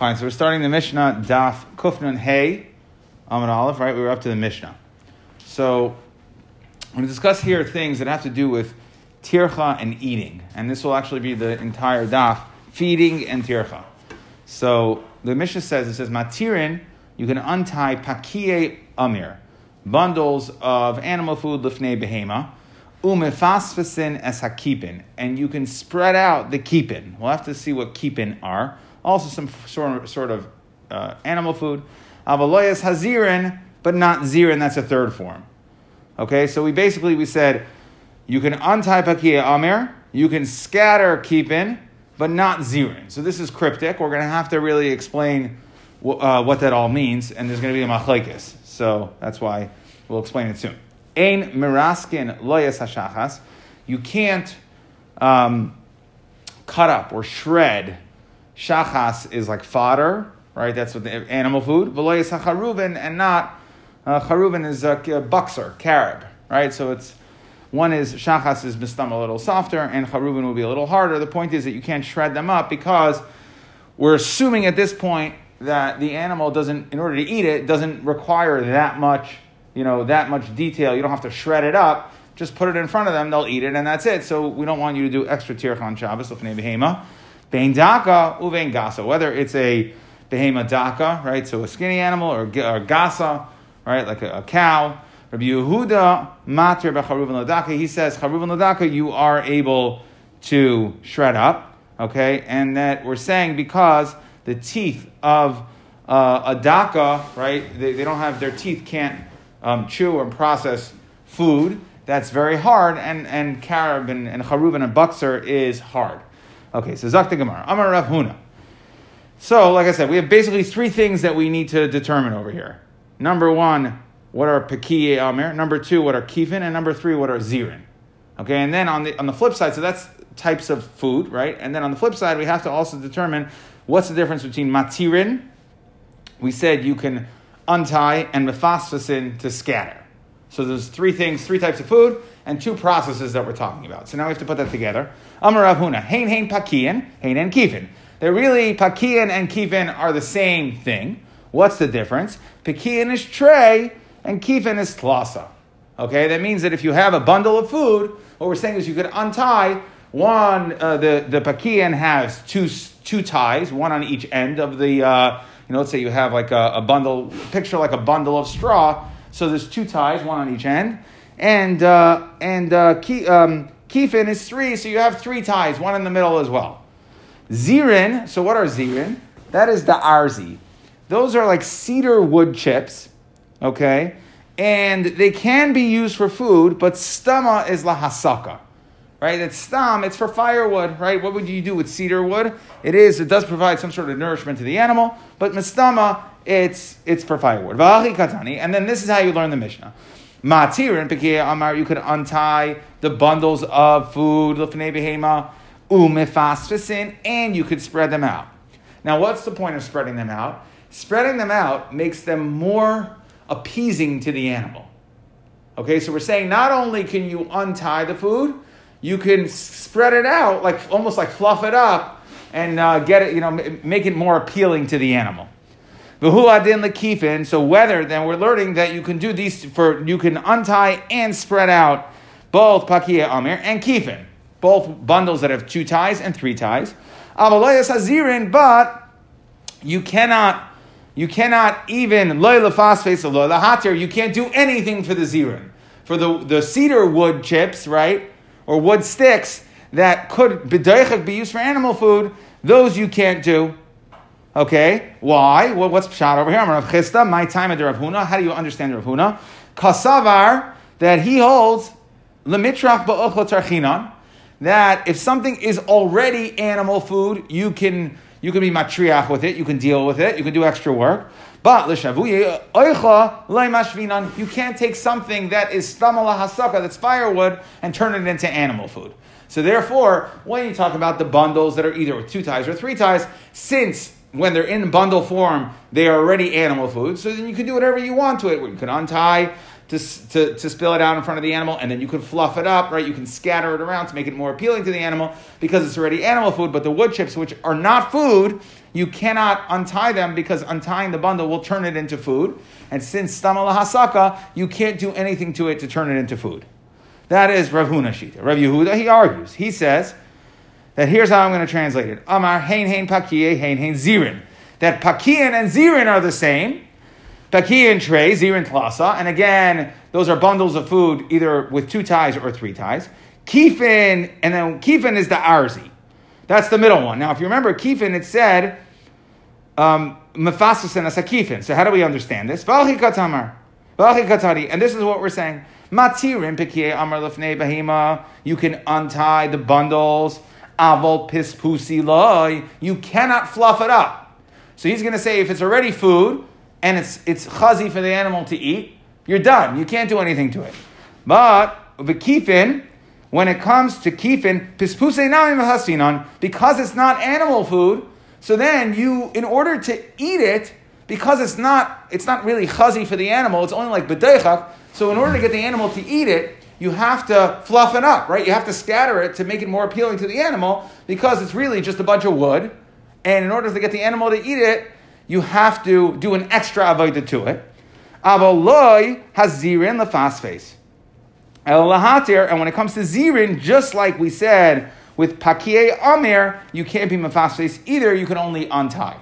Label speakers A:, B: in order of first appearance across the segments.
A: Fine, so we're starting the Mishnah, Daf Kufnun Hey, Amid Aleph, right? We were up to the Mishnah. So, I'm going to discuss here things that have to do with tircha and eating. And this will actually be the entire Daf, feeding and tircha. So, the Mishnah says, it says, Matirin, you can untie pakie amir, bundles of animal food, lifnei behema, umefasfasin es hakipin, and you can spread out the kipin. We'll have to see what kipin are. Also, some sort of, sort of uh, animal food. Avaloyas hazirin, but not zirin. That's a third form. Okay, so we basically we said you can untie pakia amir, you can scatter kipin, but not zirin. So this is cryptic. We're going to have to really explain uh, what that all means, and there's going to be a machlekes. So that's why we'll explain it soon. Ein miraskin loyas hashachas. You can't um, cut up or shred. Shachas is like fodder, right? That's what the animal food. Veloyas hacharuvin and not uh, is a, a buxer, carob, right? So it's one is shachas is mistam a little softer, and charuvin will be a little harder. The point is that you can't shred them up because we're assuming at this point that the animal doesn't, in order to eat it, doesn't require that much, you know, that much detail. You don't have to shred it up. Just put it in front of them, they'll eat it, and that's it. So we don't want you to do extra tirchan Shabbos, lefnei behema. Bein daka uvein gasa. Whether it's a behema daka, right, so a skinny animal, or, or gasa, right, like a, a cow. Rabbi Yehuda matir b'charuvin ladaka. He says charuvin ladaka you are able to shred up, okay, and that we're saying because the teeth of uh, a daka, right, they, they don't have their teeth can't um, chew or process food. That's very hard, and and carob and, and charuvin and buxer is hard. Okay, so Zakta Gemara, Amar Rav Huna. So, like I said, we have basically three things that we need to determine over here. Number one, what are Pekiye Amir? Number two, what are Kifin? And number three, what are Zirin? Okay, and then on the, on the flip side, so that's types of food, right? And then on the flip side, we have to also determine what's the difference between Matirin, we said you can untie, and Mephasphasin to scatter. So there's three things, three types of food, and two processes that we're talking about. So now we have to put that together. Amar Rav Huna, Hein Hein Pakian, Hein and. They're really, Pakian and Kifin are the same thing. What's the difference? Pakian is tray, and Kifin is tlasa. Okay, that means that if you have a bundle of food, what we're saying is you could untie one, uh, the, the Pakian has two, two ties, one on each end of the, uh, you know, let's say you have like a, a, bundle, picture like a bundle of straw. So there's two ties, one on each end. And, uh, and uh, ki, um, Kifin is three, so you have three ties, one in the middle as well. Zirin, so what are zirin? That is the arzi. Those are like cedar wood chips, okay? And they can be used for food, but stama is la hasaka right? It's stam, it's for firewood, right? What would you do with cedar wood? It is, it does provide some sort of nourishment to the animal, but mistama, it's it's for firewood. And then this is how you learn the Mishnah. Matir and Amar, you could untie the bundles of food, lefnei behema, umefasfasin, and you could spread them out. Now, what's the point of spreading them out? Spreading them out makes them more appeasing to the animal. Okay, so we're saying not only can you untie the food, you can spread it out, like almost like fluff it up, and uh, get it, you know, make it more appealing to the animal. V'hu adin lekifin. So whether then we're learning that you can do these for you can untie and spread out both pakia amir and kifin, both bundles that have two ties and three ties. Avalayas hazirin, but you cannot. You cannot even loy phosphate loy hatir. You can't do anything for the zirin. For the, the cedar wood chips, right? or wood sticks that could be used for animal food, those you can't do. Okay, why? Well, what's pshat over here? I'm Rav Chisda, my time at the Rav Huna. How do you understand Rav Huna? Kasavar that he holds lemitrach ba'ochlo tarchinan that if something is already animal food, you can you can be matriach with it, you can deal with it, you can do extra work. But you can't take something that is stamala hasaka, that's firewood, and turn it into animal food. So therefore, when you talk about the bundles that are either with two ties or three ties, since when they're in bundle form, they are already animal food, so then you can do whatever you want to it. You can untie to, to, to spill it out in front of the animal, and then you can fluff it up, right? You can scatter it around to make it more appealing to the animal because it's already animal food, but the wood chips, which are not food, you cannot untie them because untying the bundle will turn it into food. And since stamala hasaka, you can't do anything to it to turn it into food. That is Rav Huna Shita. Rav Yehuda, he argues. He says that here's how I'm going to translate it. Amar hein hein pakie hein hein zirin. That pakian and zirin are the same. Pakian tray, zirin tlasa. And again, those are bundles of food either with two ties or three ties. Kifin, and then kifin is the arzi. That's the middle one. Now, if you remember, kifin, it said, um, Mefasis and asakifin. So how do we understand this? And this is what we're saying. Amar bahima. You can untie the bundles. Loy. You cannot fluff it up. So he's going to say if it's already food and it's it's chazi for the animal to eat, you're done. You can't do anything to it. But the kifin, when it comes to kifin, pispuse hasinon, because it's not animal food, so then you, in order to eat it, because it's not, it's not really chazi for the animal, it's only like bedechak, so in order to get the animal to eat it, you have to fluff it up, right? You have to scatter it to make it more appealing to the animal because it's really just a bunch of wood. And in order to get the animal to eat it, you have to do an extra avodah to it. Avaloi has zirin lefasfes. And when it comes to zirin, just like we said with pakie amir, you can't be mafasfes either. You can only untie.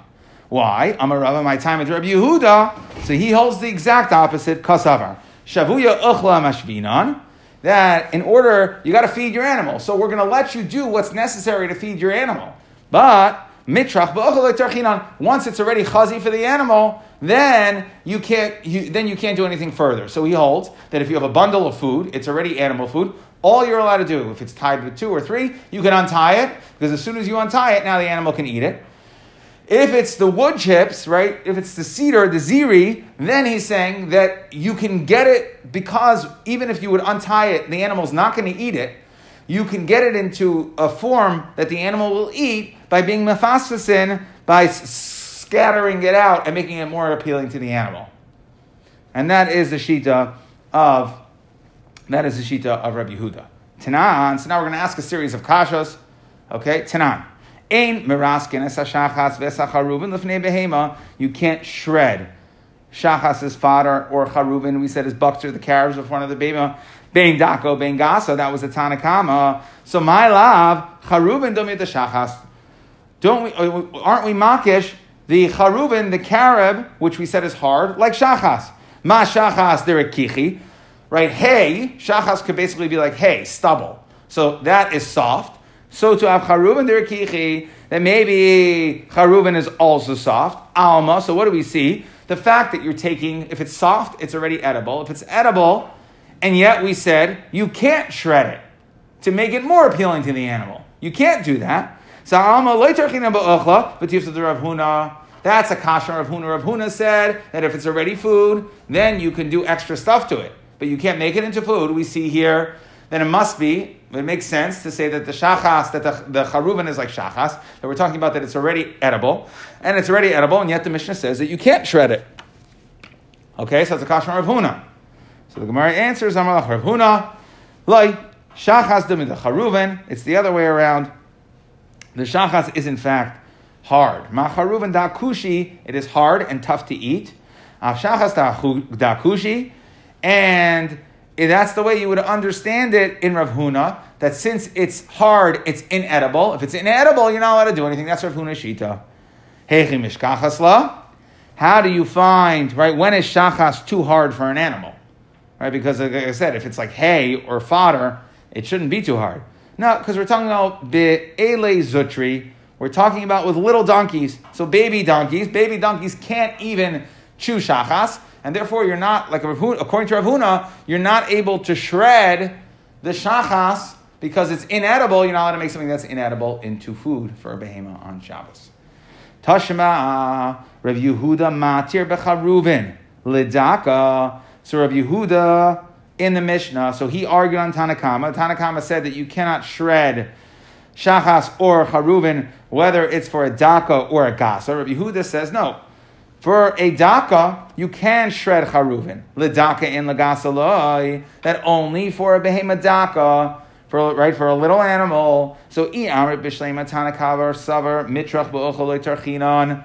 A: Why? Amar Rava, my time with Rabbi Yehuda. So he holds the exact opposite. Kasavar shavuya uchla mashvinan. That in order you got to feed your animal. So we're going to let you do what's necessary to feed your animal. But mitrach once it's already chazi for the animal, then you can't you, then you can't do anything further. So he holds that if you have a bundle of food, it's already animal food. All you're allowed to do, if it's tied with two or three, you can untie it because as soon as you untie it, now the animal can eat it. If it's the wood chips, right? If it's the cedar, the ziri, then he's saying that you can get it because even if you would untie it, the animal's not going to eat it. You can get it into a form that the animal will eat by being mephasasin, by scattering it out and making it more appealing to the animal. And that is the shita of that is the shita of Rabbi Yehuda. Tanan. So now we're going to ask a series of kashas. Okay, Tanan. Ein miraskin es hashachas v'esacharuvin lefnei behema. You can't shred shachas is fodder or charuvin. We said is buckster the calves in front of the behema. Bein dako, bein gasa. That was a tanakama. So my love charuvin don't the shachas. Don't we? Uh, aren't we makish the charuvin, the carob, which we said is hard, like shachas. Ma shachas, they're a kichi, right? Hay, shachas could basically be like hay, stubble. So that is soft. So to have charuvin, they're a kichi, then maybe charuvin is also soft. Alma, so what do we see? The fact that you're taking, if it's soft, it's already edible. If it's edible, and yet we said you can't shred it to make it more appealing to the animal. You can't do that. So, Alma, that's a kasha Rav Huna. Rav Huna said that if it's already food, then you can do extra stuff to it. But you can't make it into food. We see here then it must be, it makes sense to say that the shachas, that the, the charuvin is like shachas, that we're talking about that it's already edible, and it's already edible, and yet the Mishnah says that you can't shred it. Okay, so it's a kasha Rav Huna. So the Gemara answers, Amalach Rav Huna, like shachas the charuvin, it's the other way around. The shachas is in fact hard. Macharuv da dakushi, it is hard and tough to eat. Ah, shachas dakushi, and that's the way you would understand it in Rav Huna, that since it's hard, it's inedible. If it's inedible, you're not allowed to do anything. That's Rav Huna Shita. Hechi mishkachasla. How do you find, right, when is shachas too hard for an animal? Right, because like I said, if it's like hay or fodder, it shouldn't be too hard. No, because we're talking about be'ele zutri. We're talking about with little donkeys. So baby donkeys, baby donkeys can't even chew shachas, and therefore you're not like according to Rav Huna, you're not able to shred the shachas because it's inedible. You're not allowed to make something that's inedible into food for a behema on Shabbos. Tashma Rav Yehuda matir becharuvin lidaka. So Rav Yehuda in the Mishnah. So he argued on Tanakama. Tanakama said that you cannot shred shachas or charuvin, whether it's for a daka or a gasa. Rabbi Yehuda says no. For a daka, you can shred charuvin. Lidaka in lagasa loy. That only for a behema daka, for right for a little animal. So i amrit b'shlei matana kavar savar mitrach ba'ochol tarchinon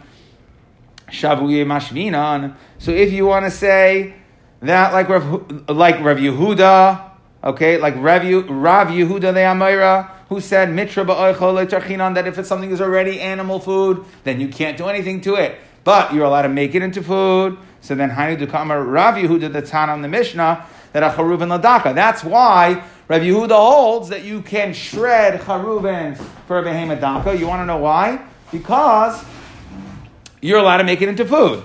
A: shavuye mashvinan. So if you want to say that like Rav, like Rav Yehuda, okay, like Rav, Rav Yehuda the Amira, who said mitra ba'ochol tarchinon that if it's something that's already animal food, then you can't do anything to it, but you're allowed to make it into food. So then Hainu Dukama Rav Yehuda the Tana in the Mishnah that a charuven ladaka. That's why Rav Yehuda holds that you can shred charuvin for a behemoth daka. You want to know why? Because you're allowed to make it into food.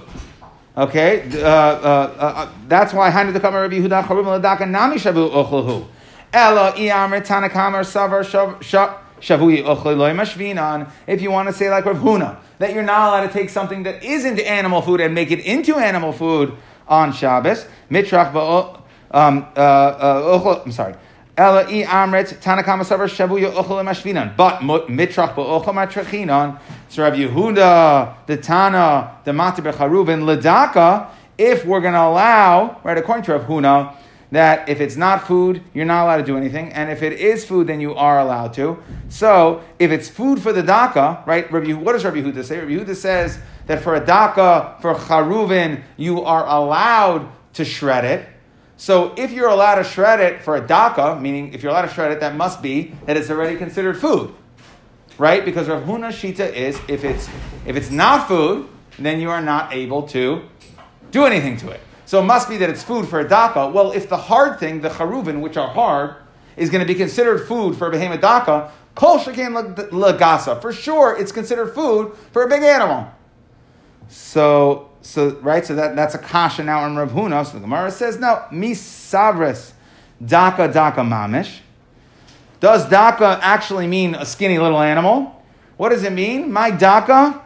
A: Okay, uh, uh, uh, that's why Hainu Dukama Rav Yehuda charuvin ladaka nami shavu ochlahu. Ella iamr tanakamar savar shavui ochleloi mashvinan. If you want to say like Rav Huna that you're not allowed to take something that isn't animal food and make it into animal food on Shabbos, mitrach um, uh, uh, I'm sorry. Ela i amret tanakama savar shavuya ochel mashvinan. But mitrach ba'ochel matrachinan. So Rav Yehuda, the Tana, the Mata Becharuvin, Ladaka, if we're going to allow, right, according to Rav Huna, that if it's not food, you're not allowed to do anything, and if it is food, then you are allowed to. So, if it's food for the daka, right? Rabbi, what does Rabbi Huda say? Rabbi Huda says that for a daka, for charuvin, you are allowed to shred it. So, if you're allowed to shred it for a daka, meaning if you're allowed to shred it, that must be that it's already considered food, right? Because Rav Huna's shita is if it's if it's not food, then you are not able to do anything to it. So it must be that it's food for a daka. Well, if the hard thing, the charuvin, which are hard, is going to be considered food for a behemoth daka, kol shekain lagasa. For sure, it's considered food for a big animal. So, so right, so that, that's a kasha now in Rav Huna. So the Gemara says, no, misavris daka daka mamish. Does daka actually mean a skinny little animal? What does it mean? My daka,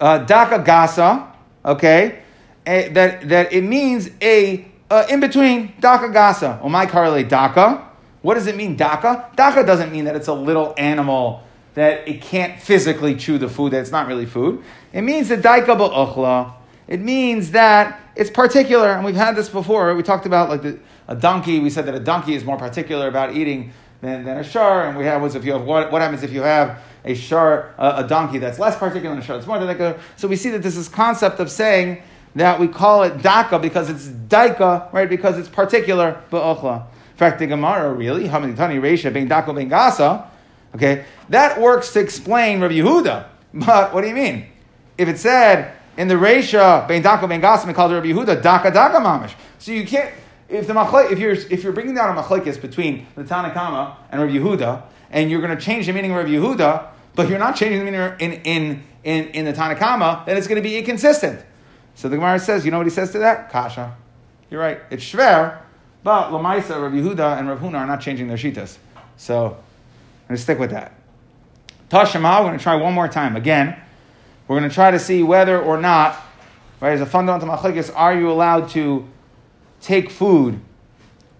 A: uh, daka gasa, okay? That, that it means a uh, in between daka gasa or my correlate daka. What does it mean daka? Daka doesn't mean that it's a little animal that it can't physically chew the food. That it's not really food. It means the daika ba'uchla. It means that it's particular, and we've had this before. We talked about like the, a donkey. We said that a donkey is more particular about eating than, than a shar, and we had was if you have what, what happens if you have a shar, a, a donkey that's less particular than a shar. It's more like a. So we see that this is concept of saying that we call it daka because it's daika, right? Because it's particular ba'ochla. In fact, the Gemara really, Hamaditani Reisha, being daka being gasa, okay, that works to explain Rabbi Yehuda. But what do you mean? If it said in the Reisha, being daka being gasa, we called Rabbi Yehuda daka daka mamish. So you can't, if the machle, if you're if you're bringing down a machlekes between the Tanakama and Rabbi Yehuda, and you're going to change the meaning of Rabbi Yehuda, but you're not changing the meaning in in in, in the Tanakama, then it's going to be inconsistent. So the Gemara says, you know what he says to that? Kasha. You're right. It's shver, but Lamaisa, Rav Yehuda, and Rav Huna are not changing their shitas. So I'm going to stick with that. Tashema, we're going to try one more time. Again, we're going to try to see whether or not, right, as a fundamental machlekes, are you allowed to take food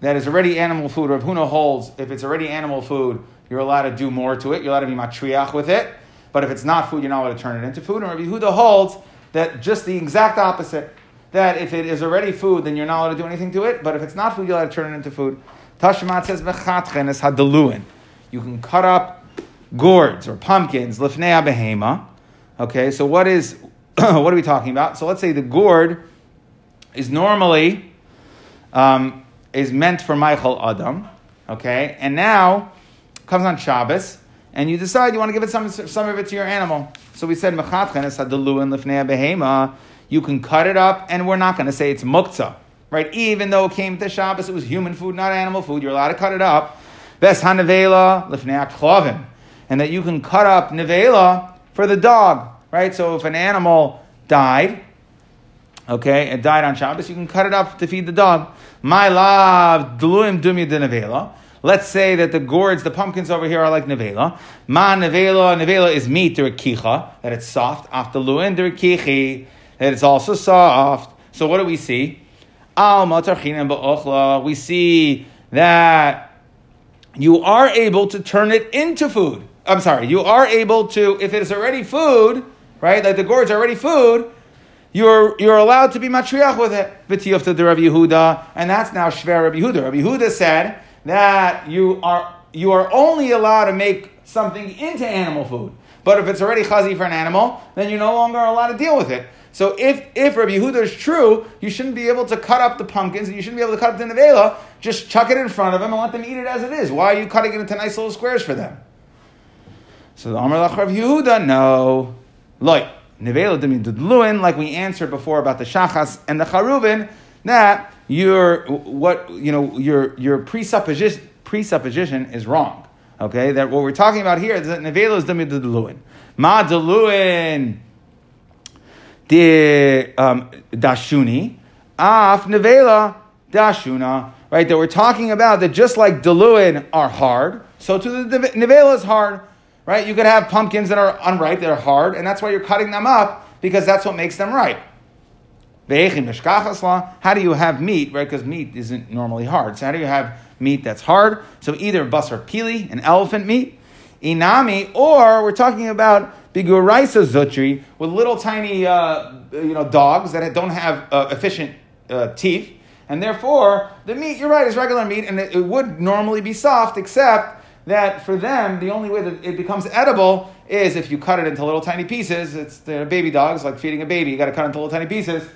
A: that is already animal food? Rav Huna holds, if it's already animal food, you're allowed to do more to it. You're allowed to be matriach with it. But if it's not food, you're not allowed to turn it into food. And Rav Yehuda holds that just the exact opposite. That if it is already food, then you're not allowed to do anything to it. But if it's not food, you're allowed to turn it into food. Tashmat says v'chatchen is hadaluin. You can cut up gourds or pumpkins lifnei behema. Okay, so what is what are we talking about? So let's say the gourd is normally um, is meant for ma'achal adam. Okay, and now comes on Shabbos and you decide you want to give it some, some of it to your animal. So we said. You can cut it up, and we're not going to say it's muktzah, right? Even though it came to Shabbos, it was human food, not animal food. You're allowed to cut it up. Hanavela lifnei and that you can cut up nevela for the dog, right? So if an animal died, okay, it died on Shabbos, you can cut it up to feed the dog. My love, dluim dumi de nevela. Let's say that the gourds, the pumpkins over here are like nevela. Ma nevela, nevela is meat, they're that it's soft. After luin, they're that it's also soft. So what do we see? Al ba'ochla, we see that you are able to turn it into food. I'm sorry, you are able to, if it is already food, right, like the gourds are already food, you're, you're allowed to be matriach with it. V'tiyufta de Rabbi Yehuda, and that's now Shver Rabbi Yehuda. Rabbi Yehuda said that you are you are only allowed to make something into animal food. But if it's already chazi for an animal, then you're no longer allowed to deal with it. So if, if Rabbi Yehuda is true, you shouldn't be able to cut up the pumpkins and you shouldn't be able to cut up the nevela. Just chuck it in front of them and let them eat it as it is. Why are you cutting it into nice little squares for them? So the Amar Lach Rabbi Yehuda, no. Like, nevela like we answered before about the shachas and the charuvin, that your what you know your your presupposition presupposition is wrong. Okay, that what we're talking about here is that nevela is demi deluin. Ma deluin the um, dashuni, af nevela dashuna. Right, that we're talking about that just like deluin are hard, so to the nevela is hard. Right, you could have pumpkins that are unripe, that are hard, and that's why you're cutting them up because that's what makes them ripe. How do you have meat, right? Because meat isn't normally hard. So how do you have meat that's hard? So either basar pili, an elephant meat, inami, or we're talking about biguraisa zutri with little tiny, uh, you know, dogs that don't have uh, efficient uh, teeth, and therefore the meat, you're right, is regular meat, and it, it would normally be soft, except that for them, the only way that it becomes edible is if you cut it into little tiny pieces. It's the baby dogs, like feeding a baby. You got to cut into little tiny pieces.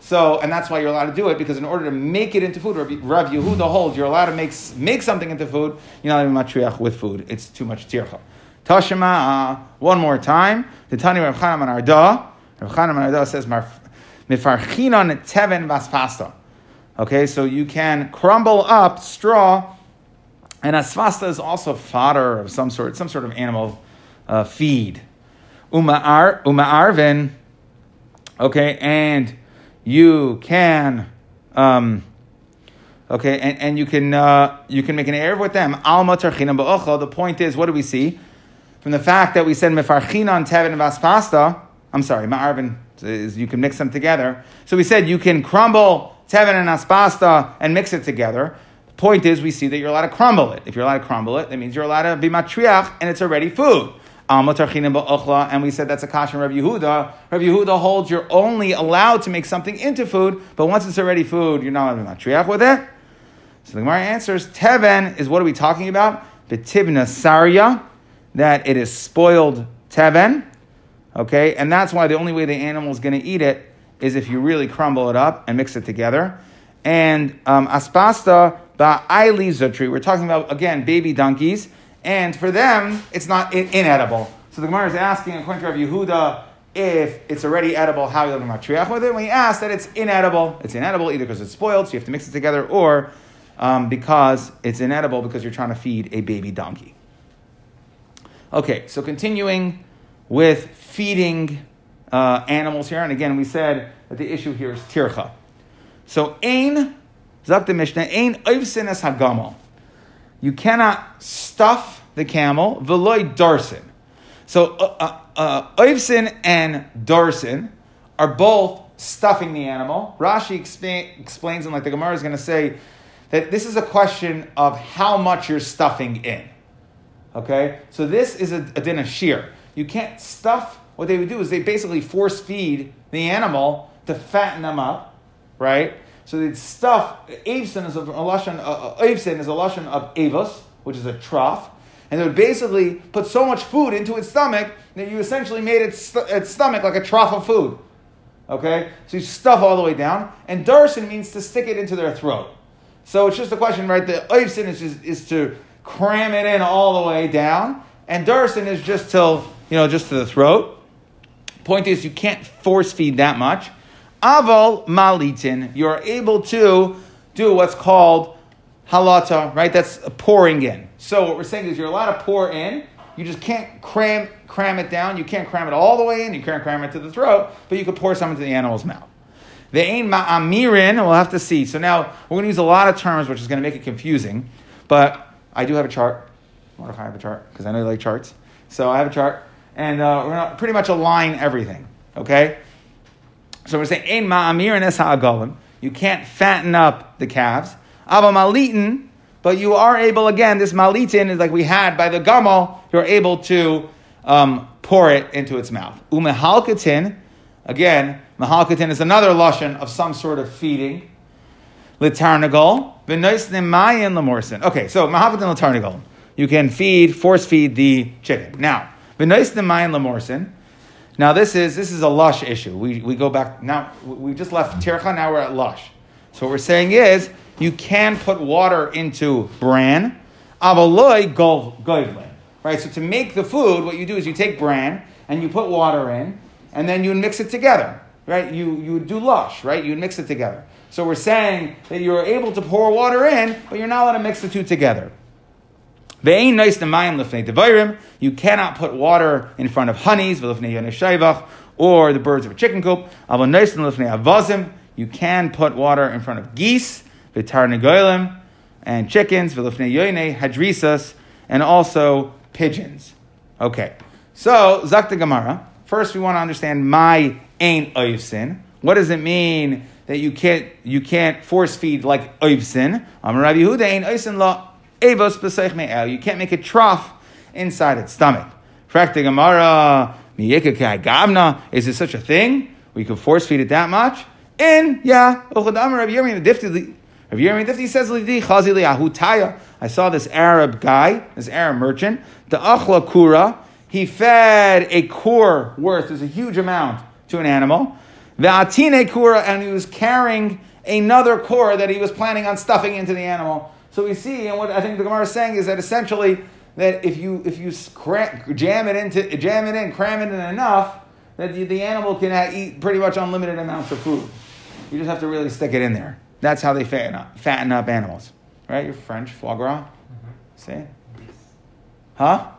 A: So, and that's why you're allowed to do it because in order to make it into food, Rav Yehuda holds you're allowed to make make something into food. You're not even matriach with food. It's too much tircha. Tashima, uh, one more time. The Tani Rav Chanan Arda. Rav Chanan Arda says mifarchinon teven vaspasta. Okay, so you can crumble up straw, and asfasta is also fodder of some sort, some sort of animal uh, feed. Uma'ar, uma'arvin. Okay, and you can, um, okay, and, and you can uh, you can make an erev with them. Alma tarchinam ba'ochel. The point is, what do we see from the fact that we said mefarchinan tevin vaspasta? I'm sorry, ma'arvin is you can mix them together. So we said you can crumble tevin and aspasta and mix it together. The point is, we see that you're allowed to crumble it. If you're allowed to crumble it, that means you're allowed to be matriach and it's already food and we said that's a kasha Rabbi Yehuda. Rabbi Yehuda holds you're only allowed to make something into food, but once it's already food, you're not allowed to triach with it. So the Gemara answers, Teven is what are we talking about? Betibna sarya, that it is spoiled Teven. Okay, and that's why the only way the animal is going to eat it is if you really crumble it up and mix it together. And um, aspasta ba'aili zutri, we're talking about, again, baby donkeys and for them, it's not inedible. So the Gemara is asking, according to Rav Yehuda, if it's already edible, how you live matriach with it. When he asked that it's inedible, it's inedible either because it's spoiled, so you have to mix it together, or um, because it's inedible because you're trying to feed a baby donkey. Okay, so continuing with feeding uh, animals here, and again, we said that the issue here is tircha. So, ein, zak the Mishnah, ein oivsin es hagamal you cannot stuff the camel, veloy darsin. So uh, uh, uh, and darsin are both stuffing the animal. Rashi explains, and like the Gemara is going to say, that this is a question of how much you're stuffing in. Okay? So this is a, a din of shear. You can't stuff, what they would do is they basically force feed the animal to fatten them up, right? So they'd stuff, Avsin is a, lashon, uh is a lashon of Avos, which is a trough, and they would basically put so much food into its stomach that you essentially made its, its stomach like a trough of food. Okay? So you stuff all the way down, and darsin means to stick it into their throat. So it's just a question, right? The Avsin is, is, is to cram it in all the way down, and darsin is just till, you know, just to the throat. Point is, you can't force feed that much. Aval malitin, you're able to do what's called halata, right? That's pouring in. So what we're saying is you're allowed to pour in. You just can't cram cram it down. You can't cram it all the way in. You can't cram it to the throat, but you could pour some into the animal's mouth. The ain ma'amirin, we'll have to see. So now we're going to use a lot of terms, which is going to make it confusing. But I do have a chart. What if I have a chart? Because I know you like charts. So I have a chart, and uh, we're going to pretty much align everything. Okay. So we're saying, Ein ma'amir and ha'agalim. You can't fatten up the calves. Ava malitin, but you are able, again, this malitin is like we had by the gamal, you're able to um, pour it into its mouth. Umehalkatin, again, mahalkatin is another lushan of some sort of feeding. litarnagol, v'noisnim mayin lamorsin. Okay, so mahavitin litarnagol. You can feed, force feed the chicken. Now, v'noisnim mayin lamorsin. Now this is this is a lush issue. We, we go back now. We just left tircha. Now we're at lush. So what we're saying is you can put water into bran, avaloi goivlin. Right. So to make the food, what you do is you take bran and you put water in, and then you mix it together. Right. You you do lush. Right. You mix it together. So we're saying that you're able to pour water in, but you're not allowed to mix the two together. You cannot put water in front of honeys, or the birds of a chicken coop. You can put water in front of geese, and chickens, hadrisas, and also pigeons. Okay, so Zakta Gemara. First, we want to understand my ain oivsin. What does it mean that you can't you can't force feed like oivsin? Am Rabbi Yehuda ain oivsin la Evos You can't make a trough inside its stomach. Frakta Gemara, Gavna, is there such a thing? We could force feed it that much? In, yeah. Rabbi Yirmi Difti says, I saw this Arab guy, this Arab merchant, the Achla Kura, he fed a kur worth, there's a huge amount, to an animal. The Atine Kura, and he was carrying another kur that he was planning on stuffing into the animal. So we see, and what I think the Gemara is saying is that essentially that if you if you jam it into jam it in, cram it in enough, that the, the animal can eat pretty much unlimited amounts of food. You just have to really stick it in there. That's how they fatten up, fatten up animals, right? You're French foie gras. Mm-hmm. See? Huh?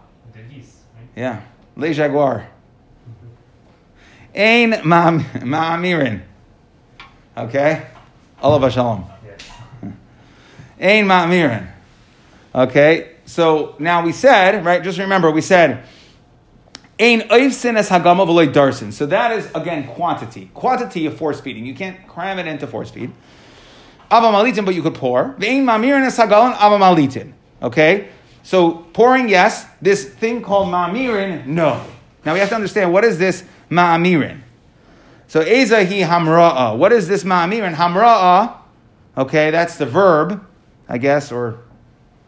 A: Yeah, Le Jaguar. Ain ma'amirin. Okay? Allah shalom. Ein ma'amirin. Okay, so now we said, right, just remember, we said, Ein oifsin es hagama v'loy darsin. So that is, again, quantity. Quantity of force feeding. You can't cram it into force feed. Avamalitin, but you could pour. Ve'ein ma'mirin es hagalon avamalitin. Okay, so pouring, yes. This thing called ma'amirin, no. Now we have to understand, what is this ma'amirin? So eza hi hamra'a. What is this ma'amirin? Hamra'a, okay, that's the verb. I guess, or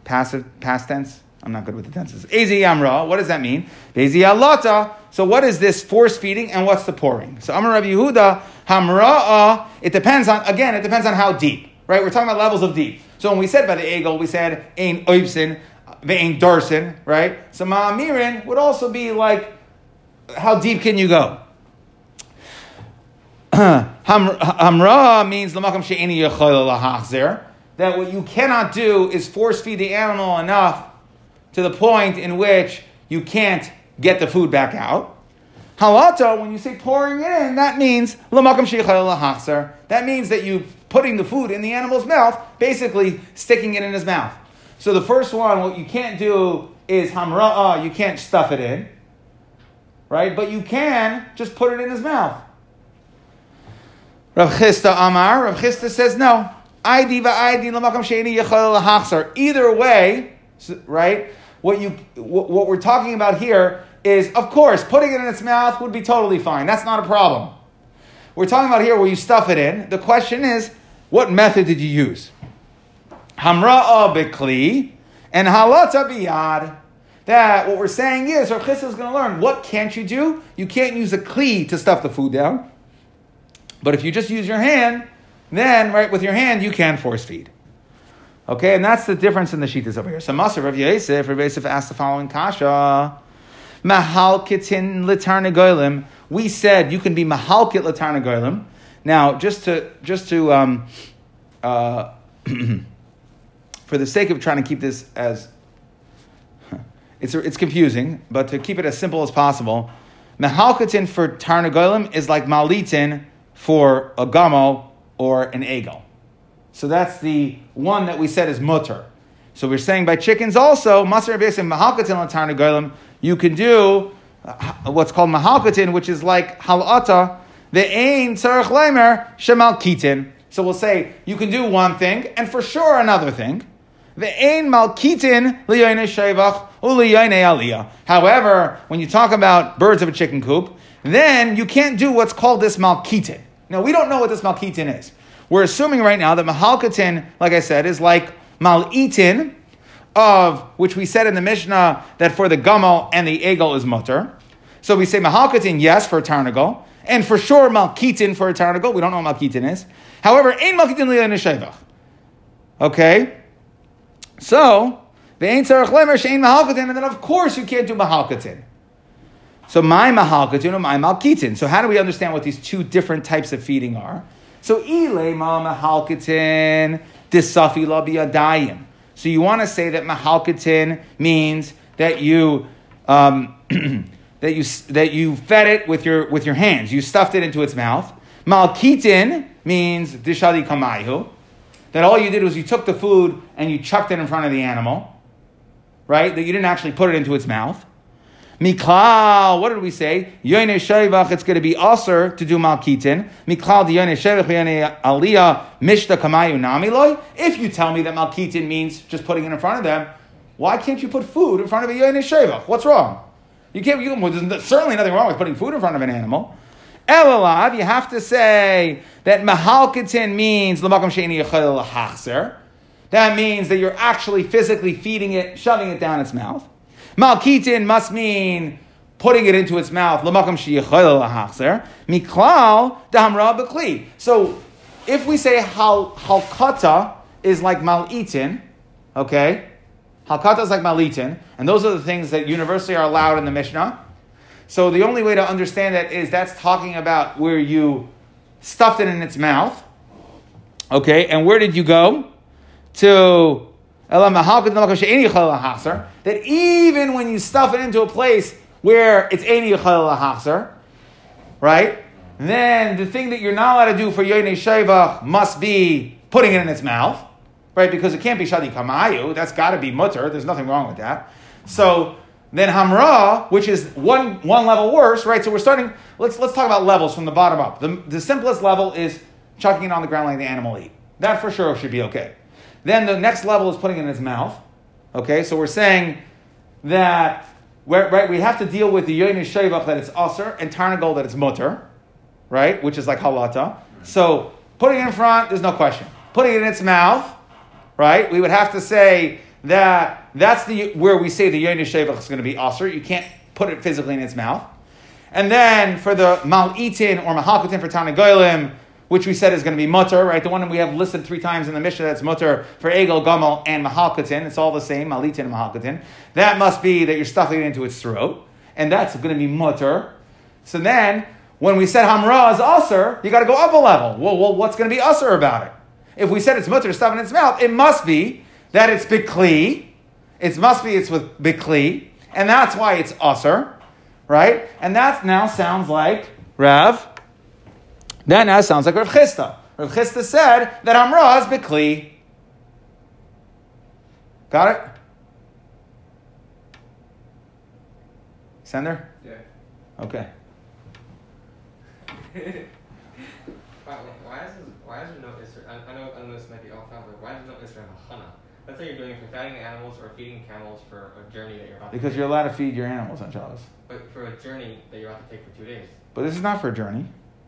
A: passive past tense. I'm not good with the tenses. Ezi amra, what does that mean? Ezi alata. So what is this force feeding and what's the pouring? So Amar Rabbi Yehuda, hamra'a, it depends on, again, it depends on how deep, right? We're talking about levels of deep. So when we said by the egel, we said ein oibsin, ve'ein darsin, right? So ma'amirin would also be like, how deep can you go? Hamra means l'makam she'eni yachol lahachzer that what you cannot do is force feed the animal enough to the point in which you can't get the food back out. Halata, when you say pouring it in, that means that means that you putting the food in the animal's mouth, basically sticking it in his mouth. So the first one, what you can't do is hamra'a, you can't stuff it in, right? But you can just put it in his mouth. Rav Chisda Amar, Rav Chisda says no. Either way, right? What you what we're talking about here is, of course, putting it in its mouth would be totally fine. That's not a problem. We're talking about here where you stuff it in. The question is, what method did you use? Hamra bikli and halata biyad. That what we're saying is, Rav is going to learn what can't you do? You can't use a kli to stuff the food down. But if you just use your hand, then, right, with your hand, you can force feed. Okay, and that's the difference in the sheetas over here. So Maser Rav Yosef, Rav Yosef asked the following kasha. Mahalkitin litarnagolim. We said you can be mahalkit litarnagolim. Now, just to just to um, uh, for the sake of trying to keep this as it's it's confusing, but to keep it as simple as possible, mahalkitin for tarnagolim is like malitin for a gamo or an egel. So that's the one that we said is mutter. So we're saying by chickens also, masar besim mahalkatin you can do uh, what's called mahalkatin, which is like halata, the ain tzarech lemer shemal kitin. So we'll say you can do one thing and for sure another thing. The ain malkitin liyone shevach uliyone aliyah. However, when you talk about birds of a chicken coop, then you can't do what's called this malkitin. Now, we don't know what this Malkitin is. we're assuming right now that Mahalkatin, like I said, is like Mal'itin, of which we said in the Mishnah that for the Gamal and the Egel is mutter. So we say Mahalkatin, yes, for a Tarnagal, and for sure Malkitin for a Tarnagal. We don't know what Malkitin is. However, ain't Malkitin Liyah Okay? So, the ain't Sarach Lemer, Shein Mahalkatin, and then of course you can't do Mahalkatin. So my mahalkatin or my malkitin. So how do we understand what these two different types of feeding are? So ile ma mahalkatin disafi labiyadayim. So you want to say that mahalkatin means that you um, that you that you fed it with your with your hands. You stuffed it into its mouth. Malkitin means dishali kamayu. That all you did was you took the food and you chucked it in front of the animal, right? That you didn't actually put it into its mouth. Miklal, what did we say? Yoine Shevach, it's going to be usher to do Malkitin. Miklal, the Yoine Shevach, Yoine Aliyah, Mishta Kamayu Namiloi. If you tell me that Malkitin means just putting it in front of them, why can't you put food in front of a Yoine Shevach? What's wrong? You can't, you, well, there's certainly nothing wrong with putting food in front of an animal. Elalav, you have to say that Mahalkitin means Lamakam Sheni Yachel Hachser. That means that you're actually physically feeding it, shoving it down its mouth. Malkitin must mean putting it into its mouth. L'makam lahachzer. Miklal dahamra bekli. So if we say hal, halkata is like malitin, okay? Halkata is like malitin, and those are the things that universally are allowed in the Mishnah. So the only way to understand that is that's talking about where you stuffed it in its mouth. Okay, and where did you go? To that even when you stuff it into a place where it's Eini Yachal right? Then the thing that you're not allowed to do for Yoine Shevach must be putting it in its mouth, right? Because it can't be Shadi Kamayu. That's got to be mutter. There's nothing wrong with that. So then Hamra, which is one, one level worse, right? So we're starting, let's, let's talk about levels from the bottom up. The, the simplest level is chucking it on the ground like the animal eat. That for sure should be okay. Then the next level is putting it in its mouth. Okay, so we're saying that right, we have to deal with the yoyin shevach that it's aser and tarnagol that it's mutter, right, which is like halata. So putting it in front, there's no question. Putting it in its mouth, right, we would have to say that that's the where we say the yoyin shevach is going to be aser. You can't put it physically in its mouth. And then for the mal'itin or mahakutin for tanagolim, which we said is going to be mutter, right? The one we have listed three times in the Mishnah that's mutter for egel, gomel, and mahalkatin. It's all the same, malitin and mahalkatin. That must be that you're stuffing it into its throat, and that's going to be mutter. So then, when we said hamra is usr, you got to go up a level. Well, well what's going to be usr about it? If we said it's mutter stuff in its mouth, it must be that it's bikli. It must be it's with bikli, and that's why it's usr, right? And that now sounds like Rav. Then that sounds like Rav Chisda. Rav Chisda said that Amra is Bikli. Got it? Sender?
B: Yeah.
A: Okay.
B: why, why, is this, why is there no Isra? I, I, know, I know this might be off topic, but why is there no Isra Hachana? Let's say you're doing it for fatting animals or feeding camels for a journey that you're about
A: to
B: Because
A: you're allowed to feed your animals on Shabbos.
B: But for a journey that you're about to take for two days.
A: But this is not for a journey.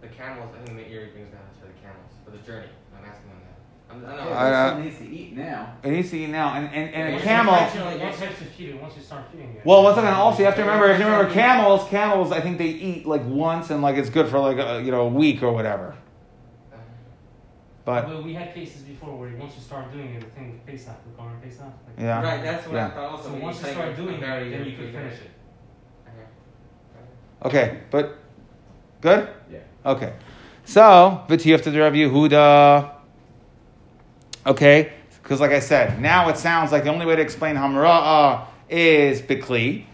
B: The camels, I think the Meir brings down for the camels, for the journey. I'm asking them that. I'm, I
C: know. Yeah, uh, needs to eat now.
A: It needs to eat now, and and, and
D: a
A: camel.
D: once you feed once you start feeding it.
A: Well, once again, also you have to remember. If you remember camels, camels, I think they eat like once, and like it's good for like a, you know a week or whatever.
D: Uh-huh. But well, we had cases before where once you start doing it, the thing pays off, the car pays off.
A: Like, yeah.
B: Right. That's what
A: yeah.
B: I thought. Also,
D: so once you start doing it, then you can finish it.
A: Okay. Okay, but good.
B: Yeah.
A: Okay. So, v'tiyafta to Rav Yehuda. Okay, because like I said, now it sounds like the only way to explain hamra'ah is bikli,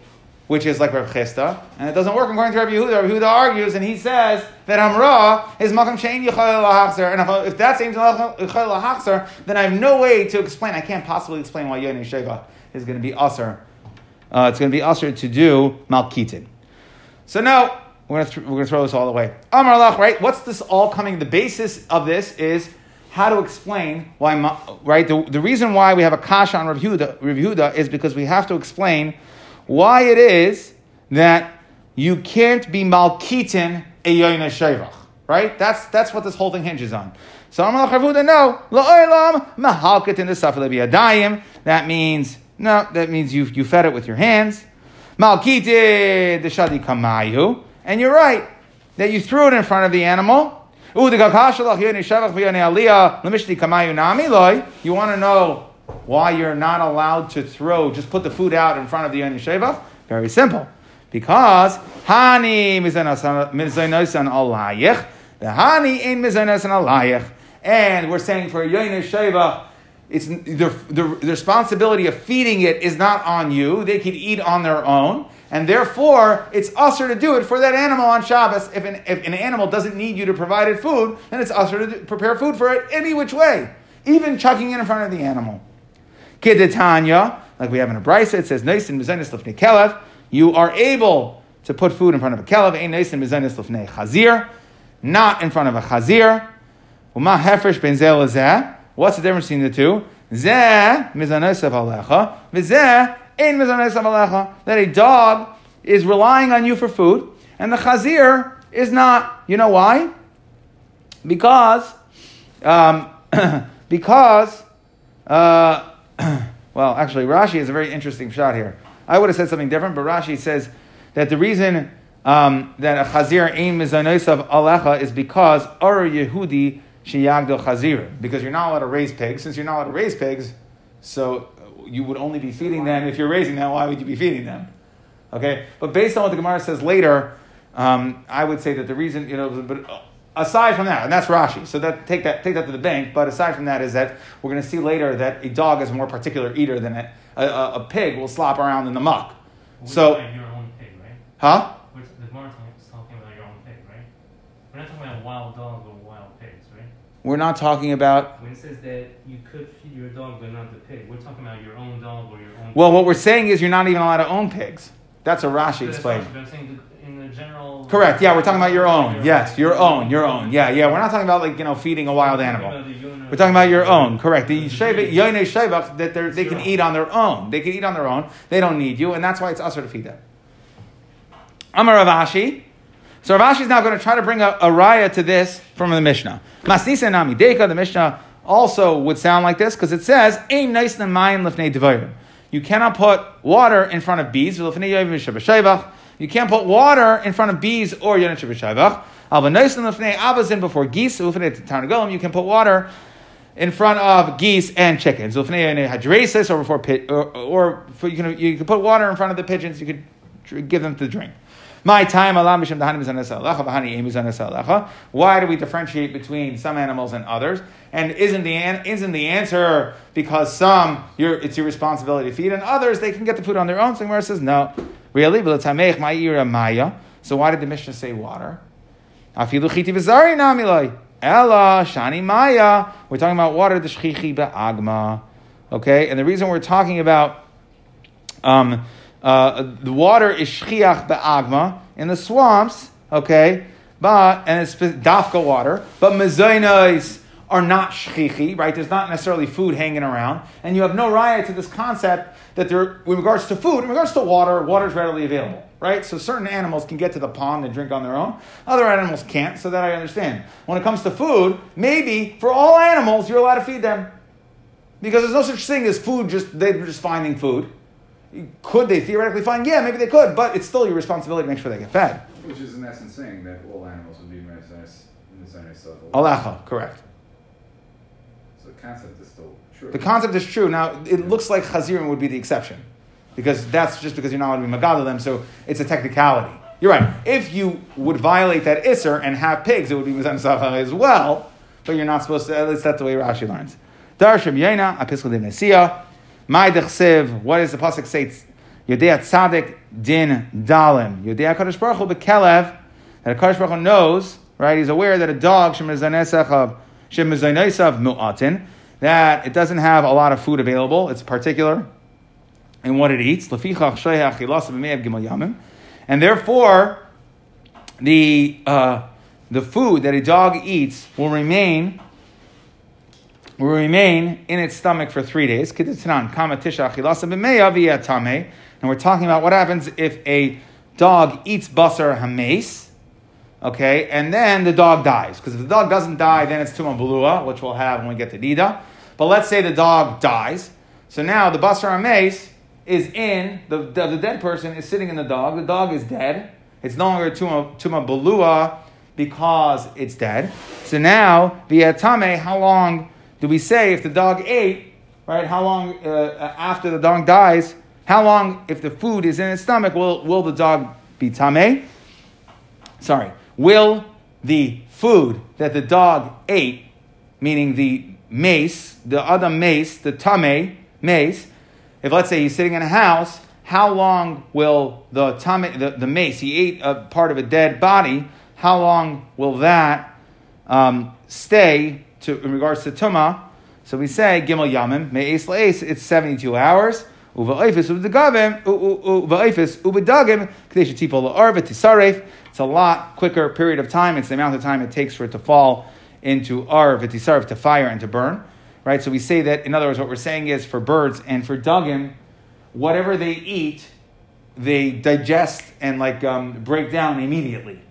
A: which is like Rav Chisda, and it doesn't work according to Rav Yehuda. Rav Yehuda argues, and he says that hamra'ah is makam shein yichayel lahachzer, and if, if that's aimed yichayel lahachzer, then I have no way to explain. I can't possibly explain why yoni sheva is going to be aser. Uh, it's going to be aser to do malkitin. So now we're going, th- we're to throw this all away. Amar Allah, right? What's this all coming? The basis of this is how to explain why, right? The, the reason why we have a kasha on Rav Yehuda, Rav is because we have to explain why it is that you can't be malkitin a yoyna shevach. Right? That's that's what this whole thing hinges on. So Amar Chavuda, no, la'olam mahalkat in the safel biyadayim. That means no, that means you you fed it with your hands. Malkite the shadi kamayu, and you're right that you threw it in front of the animal. You want to know why you're not allowed to throw, just put the food out in front of the Yoni Shevach? Very simple. Because Hani mizanosan alayich, the Hani in mizanosan alayich. And we're saying for Yoni Shevach, it's the, the, the responsibility of feeding it is not on you. They could eat on their own. And therefore, it's usher to do it for that animal on Shabbos. If an, if an animal doesn't need you to provide it food, then it's usher to do, prepare food for it any which way, even chucking it in front of the animal. Kidetanya, like we have in a brisa, it says, Naisin mizanis lifnei kelev. You are able to put food in front of a kelev. Ein naisin mizanis lifnei chazir. Not in front of a chazir. Uma hefresh ben zeh What's the difference between the two? Zeh mizanis alecha. V'zeh ein. That a dog is relying on you for food, and the chazir is not. You know why? Because, um, because, uh, well, actually, Rashi is a very interesting shot here. I would have said something different, but Rashi says that the reason um, that a chazir aim mizanoisav alecha is because ar Yehudi sheyagdol chazir, because you're not allowed to raise pigs. Since you're not allowed to raise pigs, so you would only be feeding them if you're raising them. Why would you be feeding them? Okay, but based on what the Gemara says later, um, I would say that the reason, you know, but aside from that, and that's Rashi, so that take that take that to the bank. But aside from that, is that we're going to see later that a dog is a more particular eater than a, a, a, a pig will slop around in the muck.
D: We're
A: So-
D: your own pig, right?
A: Huh?
D: We're, the Gemara is talking about your own pig, right? We're not talking about or wild right?
A: We're not talking about.
D: When it says that you could feed your dog but not the pig, we're talking about your own dog or your own.
A: Well, what we're saying is you're not even allowed to own pigs. That's a Rashi
D: But that's
A: explained.
D: I'm saying in the general.
A: Correct. Yeah, we're talking about your own. Yes, your own, your own. Yeah, yeah. We're not talking about like you know feeding a wild animal. We're talking about your own. Correct. The sheva, yoine shevach that they're- they can eat on their own. They can eat on their own. They don't need you, and that's why it's usher to feed them. Amar Rav Ashi. So Rav Ashi is now going to try to bring a, a raya to this from the Mishnah. Masnisa nami deka. The Mishnah also would sound like this because it says aim nice mayin lifnei devarim. You cannot put water in front of bees. You can't put water in front of bees or yonah shabashayvach. Alva lifnei abazin before geese. You can put water in front of geese and chickens. Or before or, or you can you can put water in front of the pigeons. You could give them to drink. My time. Why do we differentiate between some animals and others? And isn't the isn't the answer because some it's your responsibility to feed, and others they can get the food on their own? So Gemara says no. Really, maya. So why did the Mishnah say water? Ella shani maya. We're talking about water the shchichi be'agma. Okay, and the reason we're talking about um, uh, the water is shchiach be'agma in the swamps, okay, but and it's dafka water, but mezainos are not shchichi, right? There's not necessarily food hanging around, and you have no riot to this concept that there, in regards to food, in regards to water, water is readily available, right? So certain animals can get to the pond and drink on their own, other animals can't. So that I understand. When it comes to food, maybe for all animals you're allowed to feed them. Because there's no such thing as food, just they're just finding food. Could they theoretically find? Yeah, maybe they could, but it's still your responsibility to make sure they get fed.
C: Which is in essence saying that all animals would be mezainis mezainis of
A: Alacha, correct.
C: So the concept is still true.
A: The concept is true. Now, it looks like chazirim would be the exception. Because that's just because you're not allowed to be magadol them, so it's a technicality. You're right. If you would violate that isser and have pigs, it would be mizan sacha as well, but you're not supposed to, at least that's the way Rashi learns. Darshim Yena, de Nesia, My Dechsev, what does the Pasuk say? Yodea Tzadik Din Dalim. Yodea Kadosh Baruch Hu Bekelev, that a Kadosh Baruch Hu knows, right, he's aware that a dog, Shemizanesachav, Mu'atin, that it doesn't have a lot of food available, it's particular in what it eats. And therefore, the, uh, the food that a dog eats will remain will remain in its stomach for three days. And we're talking about what happens if a dog eats basar hames. Okay, and then the dog dies. Because if the dog doesn't die, then it's Tuma Balua, which we'll have when we get to Nida. But let's say the dog dies. So now the Basar Ames is in, the, the, the dead person is sitting in the dog. The dog is dead. It's no longer Tuma, tuma Balua because it's dead. So now, via Tame, how long do we say if the dog ate, right? How long uh, after the dog dies, how long, if the food is in its stomach, will, will the dog be Tame? Sorry. Will the food that the dog ate, meaning the mace, the other mace, the tame mace, if let's say he's sitting in a house, how long will the tame, the, the mace, he ate a part of a dead body, how long will that um, stay to, in regards to tuma? So we say gimel yamim me'es le'es, it's 72 hours. It's a lot quicker period of time. It's the amount of time it takes for it to fall into ar v'tisarv to fire and to burn. Right? So we say that, in other words, what we're saying is for birds and for dugim, whatever they eat, they digest and like um, break down immediately.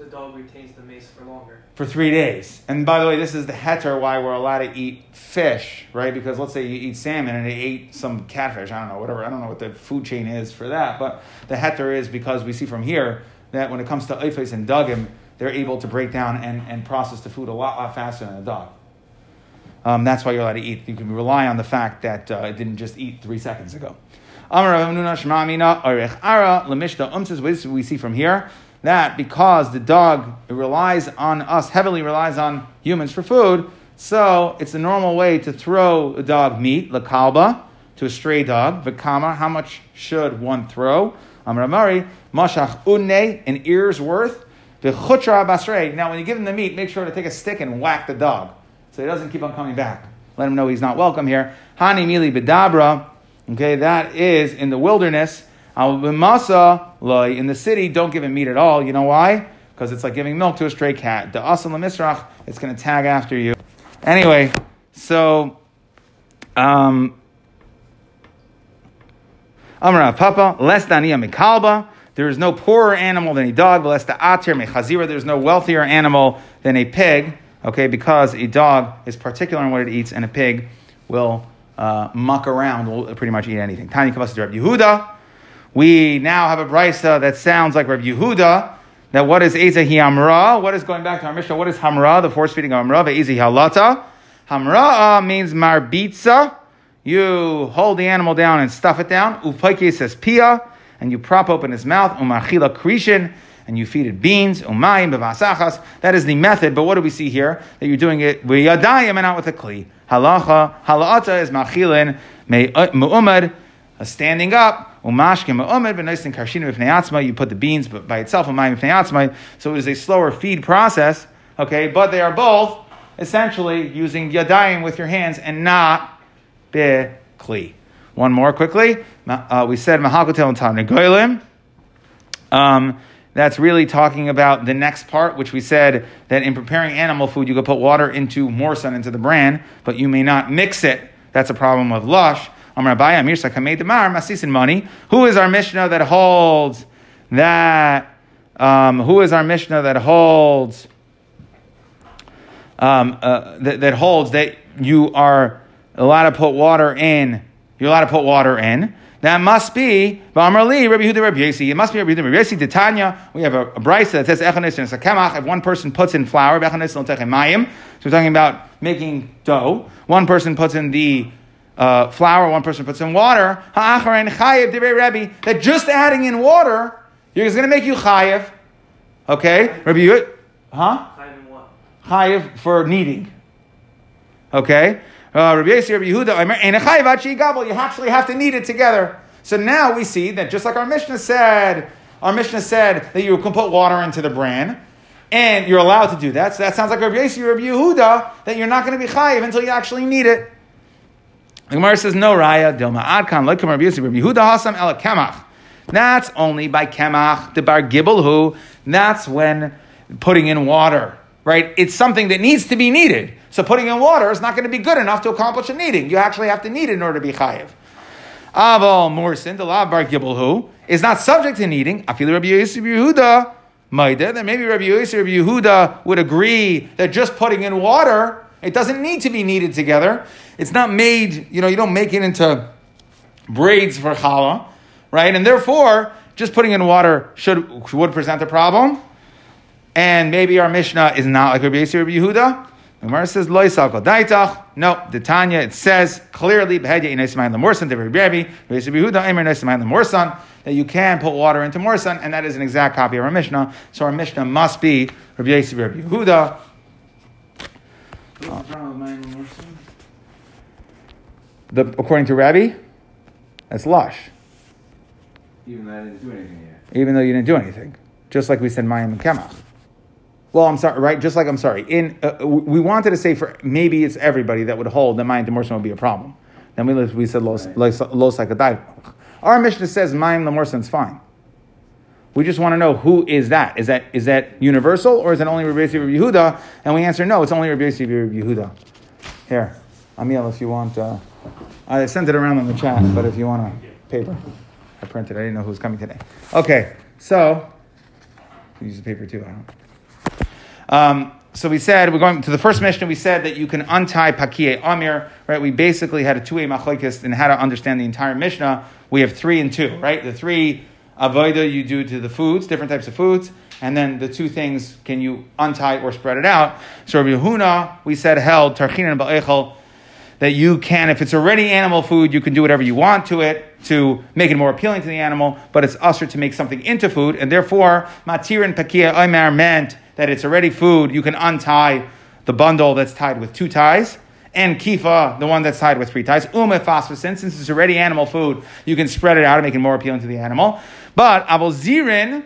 E: The dog retains the mace for longer.
A: For three days. And by the way, this is the heter why we're allowed to eat fish, right? Because let's say you eat salmon and they ate some catfish, I don't know, whatever, I don't know what the food chain is for that, but the heter is because we see from here that when it comes to ifes and dugim, they're able to break down and, and process the food a lot, lot faster than a dog. Um, that's why you're allowed to eat. You can rely on the fact that uh, it didn't just eat three seconds ago. We see from here that because the dog relies on us, heavily relies on humans for food, so it's the normal way to throw a dog meat, la to a stray dog. Vikama, how much should one throw? Amramari, mashach unne, an ear's worth. V'chutra basrei. Now, when you give him the meat, make sure to take a stick and whack the dog, so he doesn't keep on coming back. Let him know he's not welcome here. Hani mili bedabra. Okay, that is in the wilderness. Al loy in the city. Don't give him meat at all. You know why? Because it's like giving milk to a stray cat. The asal misrach. It's going to tag after you. Anyway, so. Um, Amra Papa, less daniya mikalba. There is no poorer animal than a dog, less the atir mechazira. There's no wealthier animal than a pig. Okay, because a dog is particular in what it eats, and a pig will uh, muck around, will pretty much eat anything. Tani Kavas Reb Yehuda. We now have a brisa that sounds like Reb Yehuda. That what is Eza Hamra? What is going back to our Mishnah? What is Hamra? The force feeding of Hamra. Ve'ezi Halata. Hamra uh, means marbitza you hold the animal down and stuff it down. Upaike says pia, and you prop open his mouth. Umachila krishin, and you feed it beans. Umayim bevasachas. That is the method. But what do we see here? That you're doing it with yadayim and not with a kli. Halacha halata is machilin mu'umad, uh, standing up. Umashke mu'umad v'noisin karshin v'fnei You put the beans but by itself. Umayim v'fnei So it is a slower feed process. Okay, but they are both essentially using yadayim with your hands and not Bekli. One more quickly. Uh, we said Mahakotel and Tanagoylim. Um, that's really talking about the next part, which we said that in preparing animal food, you could put water into morsan into the bran, but you may not mix it. That's a problem of lush. Money. Who is our Mishnah that holds that? Um, who is our Mishnah that holds um, uh, that, that holds that you are allowed to put water in. You're allowed to put water in. That must be Ba'amrali Rabbi Yehuda Rabbi Yossi. It must be Rabbi Yehuda Rabbi Yossi. Titania. We have a, a brisa that says Echanis and Sakemach. If one person puts in flour, Echanis Mayim. So we're talking about making dough. One person puts in the uh, flour. One person puts in water. Ha'acharen Chayev Divrei Rabbi. That just adding in water is going to make you Chayev. Okay, Rabbi Yehuda. Huh?
E: Chayev
A: for kneading. Okay. Uh, Rabbi Yossi, Rabbi Yehuda, you actually have to knead it together. So now we see that just like our Mishnah said, our Mishnah said that you can put water into the bran, and you're allowed to do that. So that sounds like Rabbi Yossi, Rabbi Yehuda, that you're not going to be chayiv until you actually need it. The Gemara says, no, Raya, Dilma Adkan, like Rabbi Yossi, Rabbi Yehuda, Hasam, El Kemach. That's only by Kemach, the Bar Gibel, who, that's when putting in water, right? It's something that needs to be needed. So putting in water is not going to be good enough to accomplish a kneading. You actually have to knead in order to be chayiv. Aval Morsin, the law bar gibelhu, is not subject to kneading. Afilu Rabbi Yehuda, Maida, then maybe Rabbi Yosef, Rabbi Yehuda would agree that just putting in water, it doesn't need to be kneaded together. It's not made, you know, you don't make it into braids for challah, right? And therefore, just putting in water should would present a problem. And maybe our Mishnah is not like Rabbi Rabbi Yehuda. The Gemara says, "Lo yisal daitach." No, the Tanya it says clearly, "Behedya inay semayin lemorsan." To Rabbi Rabbi, Yehuda, "Emer semayin lemorsan." That you can put water into morsan, and that is an exact copy of our Mishnah. So our Mishnah must be Rabbi Yosef, Rabbi Yehuda.
C: What's the problem with mine and morsan?
A: The, according to Rabbi, that's lush,
C: Even though I didn't do anything yet.
A: even though you didn't do anything. Just like we said, Mayim and Kemach. Well, I'm sorry, right? Just like I'm sorry. In uh, we wanted to say for maybe it's everybody that would hold that Mayim Demorson would be a problem. Then we we said los los los like Our Mishnah says Mayim Demorson is fine. We just want to know who is that? Is that is that universal or is it only Rabbi Rabbi Yehuda? And we answer no, it's only Rabbi Rabbi Yehuda. Here, Amiel, if you want, uh, I sent it around in the chat, but if you want a paper, I printed. I didn't know who was coming today. Okay, so use the paper too. I don't. Um, so we said we're going to the first Mishnah. We said that you can untie pakie amir. Right? We basically had a two-way machlokes in how to understand the entire Mishnah. We have three and two. Right? The three avoida you do to the foods, different types of foods, and then the two things can you untie or spread it out. So Rabbi Huna, we said held tarchin and ba'echel that you can, if it's already animal food, you can do whatever you want to it to make it more appealing to the animal, but it's usher to make something into food, and therefore, matir and pakia omer meant that it's already food, you can untie the bundle that's tied with two ties, and kifa, the one that's tied with three ties. Umm Phosphosin, since it's already animal food, you can spread it out and make it more appealing to the animal. But abel zirin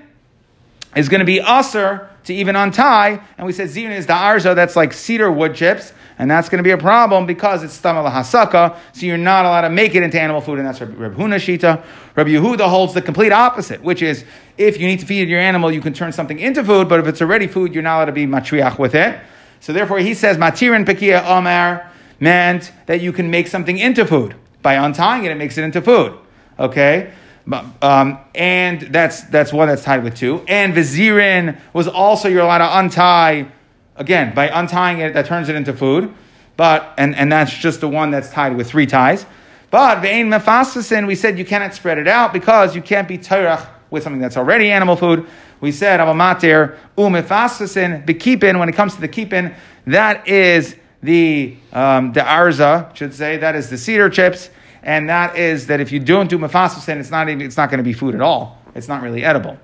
A: is going to be usher to even untie, and we said zirin is the arzo, that's like cedar wood chips, and that's going to be a problem because it's stamala hasaka, so you're not allowed to make it into animal food, and that's Reb Huna Shita. Rabbi Yehuda holds the complete opposite, which is if you need to feed your animal, you can turn something into food, but if it's already food, you're not allowed to be matriach with it. So therefore, he says matirin pekia omar meant that you can make something into food by untying it. It makes it into food. Okay. Um, and that's that's one that's tied with two. And vizirin was also you're allowed to untie again by untying it that turns it into food. But and and that's just the one that's tied with three ties. But ve'in mefasasin, we said you cannot spread it out because you can't be tayrach with something that's already animal food. We said avamatir umefasasin bekipin. When it comes to the kipin, that is the um, the arza should say that is the cedar chips, and that is that if you don't do mefasasin, it's not even, it's not going to be food at all. It's not really edible.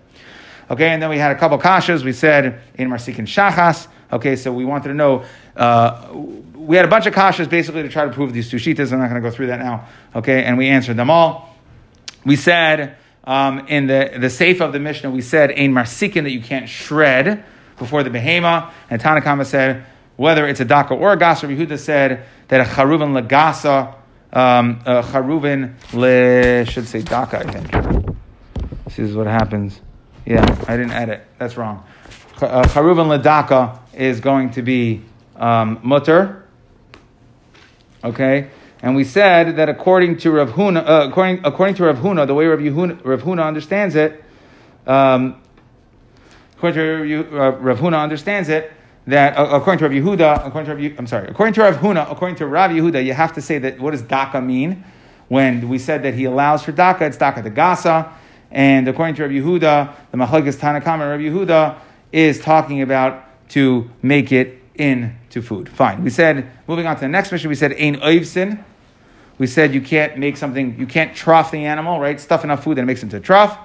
A: Okay, and then we had a couple kashas. We said in Marsikin Shachas. Okay, so we wanted to know. Uh, we had a bunch of kashas basically to try to prove these two shitas. I'm not going to go through that now. Okay, and we answered them all. We said um, in the the safe of the Mishnah, we said ein marsikin that you can't shred before the behema, and Tanakama said whether it's a daka or a gasa. Yehuda said that a charuvin legasa, um, charuvin le should say daka. I think. This is what happens. Yeah, I didn't edit. That's wrong. Ch- uh, Charuvin ledaka is going to be um, mutter. Okay, and we said that according to Rav Huna, uh, according according to Rav Huna, the way Rav, Yehuna, Rav Huna understands it, um, according to Rav, uh, Rav Huna understands it that according to Rav Yehuda, according to Rav, I'm sorry, according to Rav Huna, according to Rav Yehuda, you have to say that what does daka mean? When we said that he allows for daka, it's daka the gasa. And according to Rabbi Yehuda, the Machagas Tanakama, Rabbi Yehuda is talking about to make it into food. Fine. We said, moving on to the next Mishnah, we said, Ein Oivsin. We said you can't make something, you can't trough the animal, right? Stuff enough food that it makes it into trough.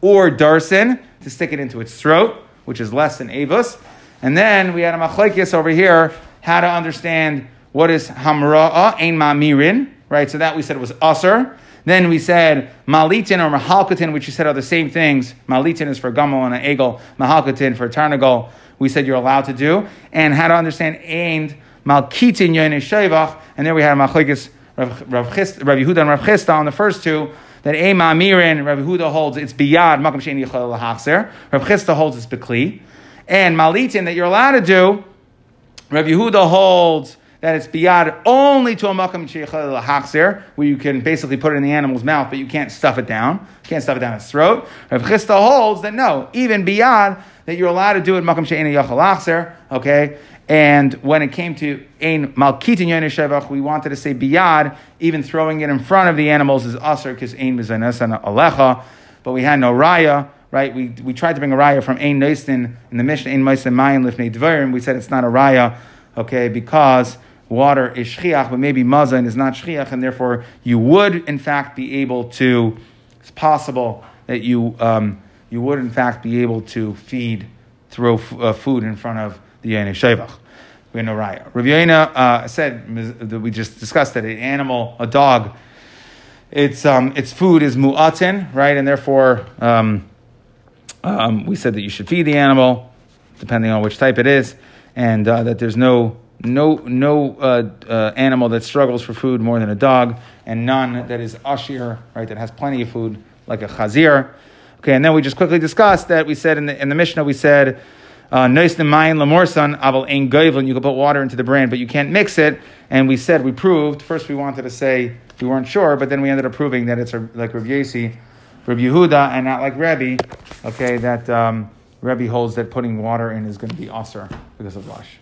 A: Or Darsin, to stick it into its throat, which is less than Avos. And then we had a Machlaikis over here, how to understand what is Hamra'a, Ein Mamirin, right? So that we said was Usr. Then we said Malitin or Mahalkatin, which you said are the same things. Malitin is for Gamal and an Egel, Mahalkatin for a Tarnagol. We said you're allowed to do. And how to understand Ein Malkitin Yoin Shevach. And there we had Machlaikis, Rav, Rav, Yehuda and Rav Chisda on the first two. That Ein Mamirin, Rav Yehuda holds it's Biyad, Makam Sheni Yechel Lahachzer. Rav Chisda holds it's Bekli. And Malitin that you're allowed to do, Rav Yehuda holds that it's biyad only to a makam lahachzir, where you can basically put it in the animal's mouth, but you can't stuff it down. You Can't stuff it down its throat. Rav Chisda holds that no, even biyad, that you're allowed to do it makam she'ena yachal achzer, okay? And when it came to ein malkitin yonis shevach, we wanted to say biyad, even throwing it in front of the animals is aser because ein mizanesan alecha, but we had no raya, right? We, we tried to bring a raya from ein noistin in the Mishnah, ein moisin mayin lifnei dvarim. We said it's not a raya, okay, because water is shchiach, but maybe mazan is not shchiach, and therefore you would in fact be able to. It's possible that you um, you would in fact be able to feed, throw f- uh, food in front of the Yonei Shevach. We have no raya. Rav Yoina, uh, said that we just discussed that an animal, a dog, its um, its food is mu'atin, right, and therefore um, um, we said that you should feed the animal, depending on which type it is, and uh, that there's no no no uh, uh, animal that struggles for food more than a dog, and none that is ashir, right, that has plenty of food like a chazir. Okay, and then we just quickly discussed that we said in the in the Mishnah we said. Nice the mayin lamorsan aval ein goivlin. You can put water into the brain, but you can't mix it. And we said we proved. First, we wanted to say we weren't sure, but then we ended up proving that it's like Rav Yesi, Rav Yehuda, and not like Rebbe. Okay, that um, Rebbe holds that putting water in is going to be aser because of wash.